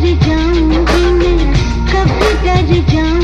डर जाऊँगी मैं कभी डर जाऊँगी